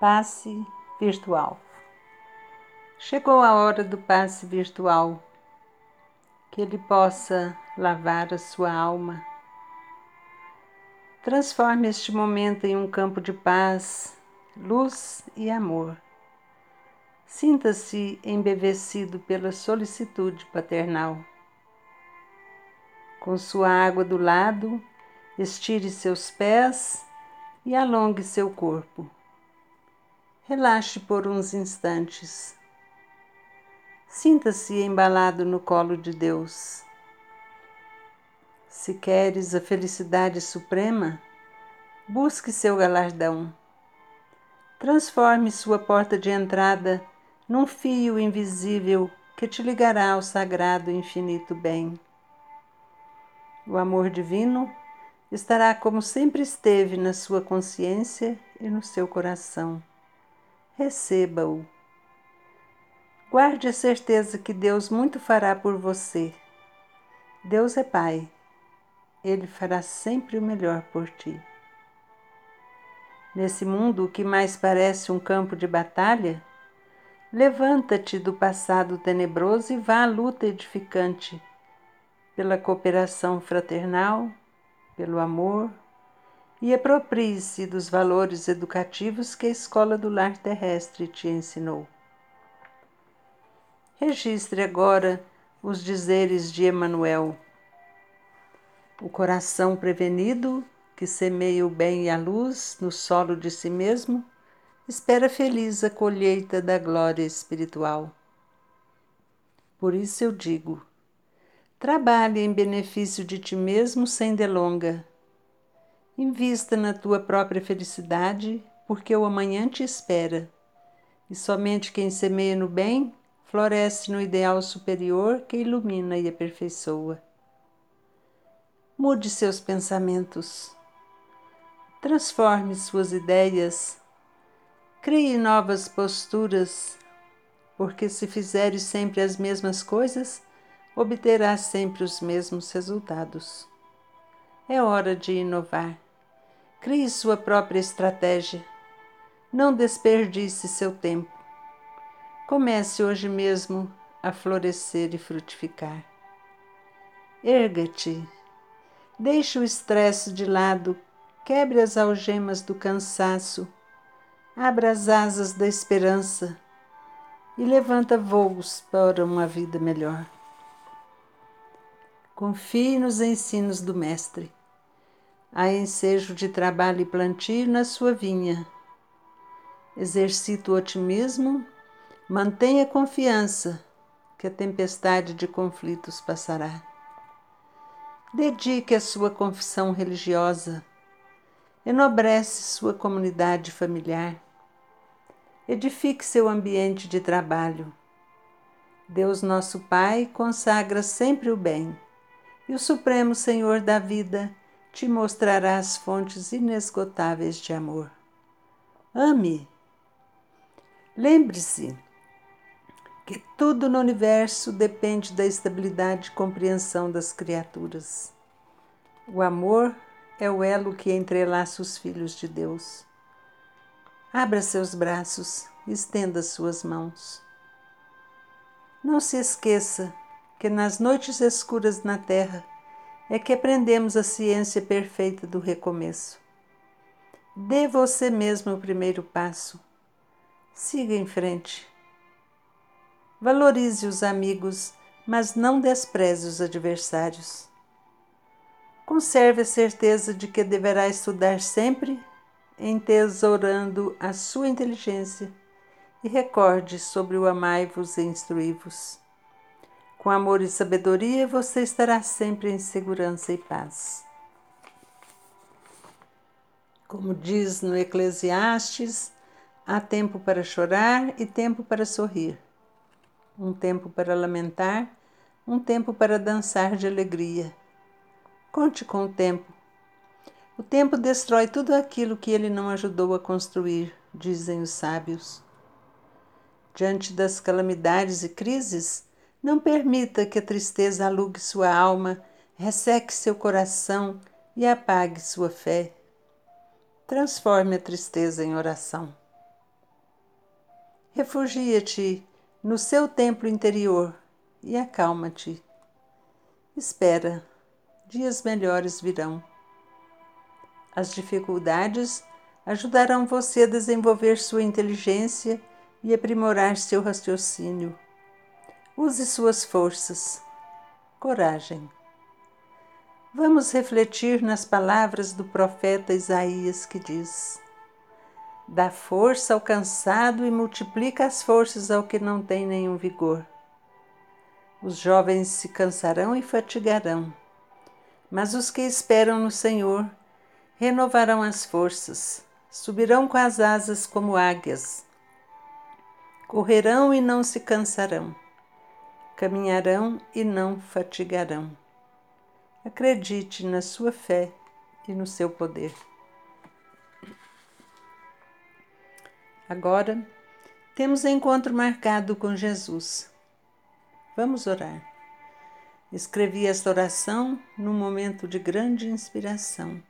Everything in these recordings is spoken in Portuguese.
Passe virtual. Chegou a hora do passe virtual, que ele possa lavar a sua alma. Transforme este momento em um campo de paz, luz e amor. Sinta-se embevecido pela solicitude paternal. Com sua água do lado, estire seus pés e alongue seu corpo. Relaxe por uns instantes. Sinta-se embalado no colo de Deus. Se queres a felicidade suprema, busque seu galardão. Transforme sua porta de entrada num fio invisível que te ligará ao sagrado infinito bem. O amor divino estará como sempre esteve na sua consciência e no seu coração receba-o. Guarde a certeza que Deus muito fará por você. Deus é Pai. Ele fará sempre o melhor por ti. Nesse mundo que mais parece um campo de batalha, levanta-te do passado tenebroso e vá à luta edificante pela cooperação fraternal, pelo amor, e aproprie-se dos valores educativos que a escola do lar terrestre te ensinou. Registre agora os dizeres de Emanuel. O coração prevenido, que semeia o bem e a luz no solo de si mesmo, espera feliz a colheita da glória espiritual. Por isso eu digo: trabalhe em benefício de ti mesmo sem delonga Invista na tua própria felicidade, porque o amanhã te espera. E somente quem semeia no bem floresce no ideal superior que ilumina e aperfeiçoa. Mude seus pensamentos. Transforme suas ideias. Crie novas posturas, porque se fizeres sempre as mesmas coisas, obterás sempre os mesmos resultados. É hora de inovar. Crie sua própria estratégia. Não desperdice seu tempo. Comece hoje mesmo a florescer e frutificar. Erga-te. Deixe o estresse de lado. Quebre as algemas do cansaço. Abra as asas da esperança e levanta voos para uma vida melhor. Confie nos ensinos do Mestre Há ensejo de trabalho e plantio na sua vinha. Exercita o otimismo, mantenha confiança que a tempestade de conflitos passará. Dedique a sua confissão religiosa, enobrece sua comunidade familiar, edifique seu ambiente de trabalho. Deus, nosso Pai, consagra sempre o bem, e o Supremo Senhor da vida te mostrará as fontes inesgotáveis de amor. Ame. Lembre-se que tudo no universo depende da estabilidade e compreensão das criaturas. O amor é o elo que entrelaça os filhos de Deus. Abra seus braços, estenda suas mãos. Não se esqueça que nas noites escuras na terra é que aprendemos a ciência perfeita do recomeço. Dê você mesmo o primeiro passo. Siga em frente. Valorize os amigos, mas não despreze os adversários. Conserve a certeza de que deverá estudar sempre, entesourando a sua inteligência, e recorde sobre o amai-vos e instruí-vos. Com amor e sabedoria, você estará sempre em segurança e paz. Como diz no Eclesiastes, há tempo para chorar e tempo para sorrir, um tempo para lamentar, um tempo para dançar de alegria. Conte com o tempo. O tempo destrói tudo aquilo que ele não ajudou a construir, dizem os sábios. Diante das calamidades e crises, não permita que a tristeza alugue sua alma, resseque seu coração e apague sua fé. Transforme a tristeza em oração. Refugia-te no seu templo interior e acalma-te. Espera, dias melhores virão. As dificuldades ajudarão você a desenvolver sua inteligência e aprimorar seu raciocínio. Use suas forças. Coragem. Vamos refletir nas palavras do profeta Isaías que diz: Dá força ao cansado e multiplica as forças ao que não tem nenhum vigor. Os jovens se cansarão e fatigarão, mas os que esperam no Senhor renovarão as forças, subirão com as asas como águias, correrão e não se cansarão, caminharão e não fatigarão. Acredite na sua fé e no seu poder. Agora temos encontro marcado com Jesus. Vamos orar. Escrevi esta oração num momento de grande inspiração.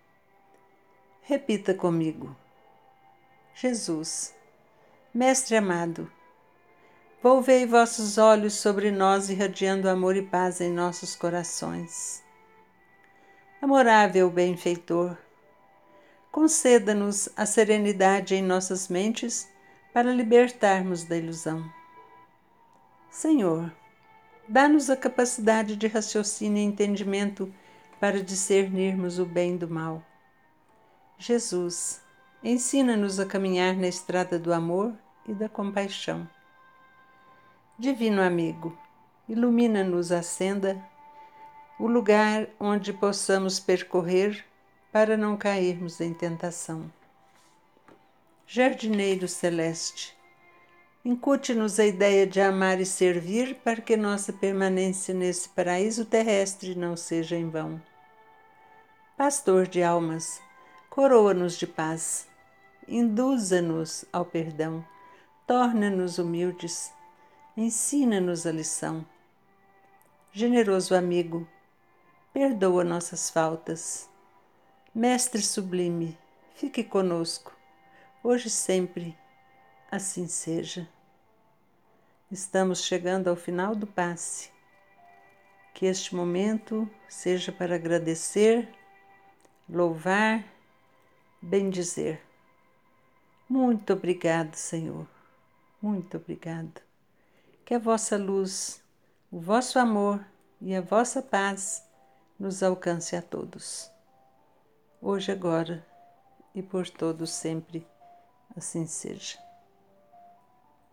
Repita comigo. Jesus, Mestre amado, volvei vossos olhos sobre nós, irradiando amor e paz em nossos corações amorável benfeitor, conceda-nos a serenidade em nossas mentes para libertarmos da ilusão. Senhor, dá-nos a capacidade de raciocínio e entendimento para discernirmos o bem do mal. Jesus, ensina-nos a caminhar na estrada do amor e da compaixão. Divino amigo, ilumina-nos a senda o lugar onde possamos percorrer para não cairmos em tentação. Jardineiro Celeste, incute-nos a ideia de amar e servir para que nossa permanência nesse paraíso terrestre não seja em vão. Pastor de almas, coroa-nos de paz, induza-nos ao perdão, torna-nos humildes, ensina-nos a lição. Generoso amigo, perdoa nossas faltas. Mestre sublime, fique conosco, hoje e sempre, assim seja. Estamos chegando ao final do passe. Que este momento seja para agradecer, louvar, bendizer. Muito obrigado, Senhor. Muito obrigado. Que a vossa luz, o vosso amor e a vossa paz nos alcance a todos. Hoje, agora e por todos sempre, assim seja.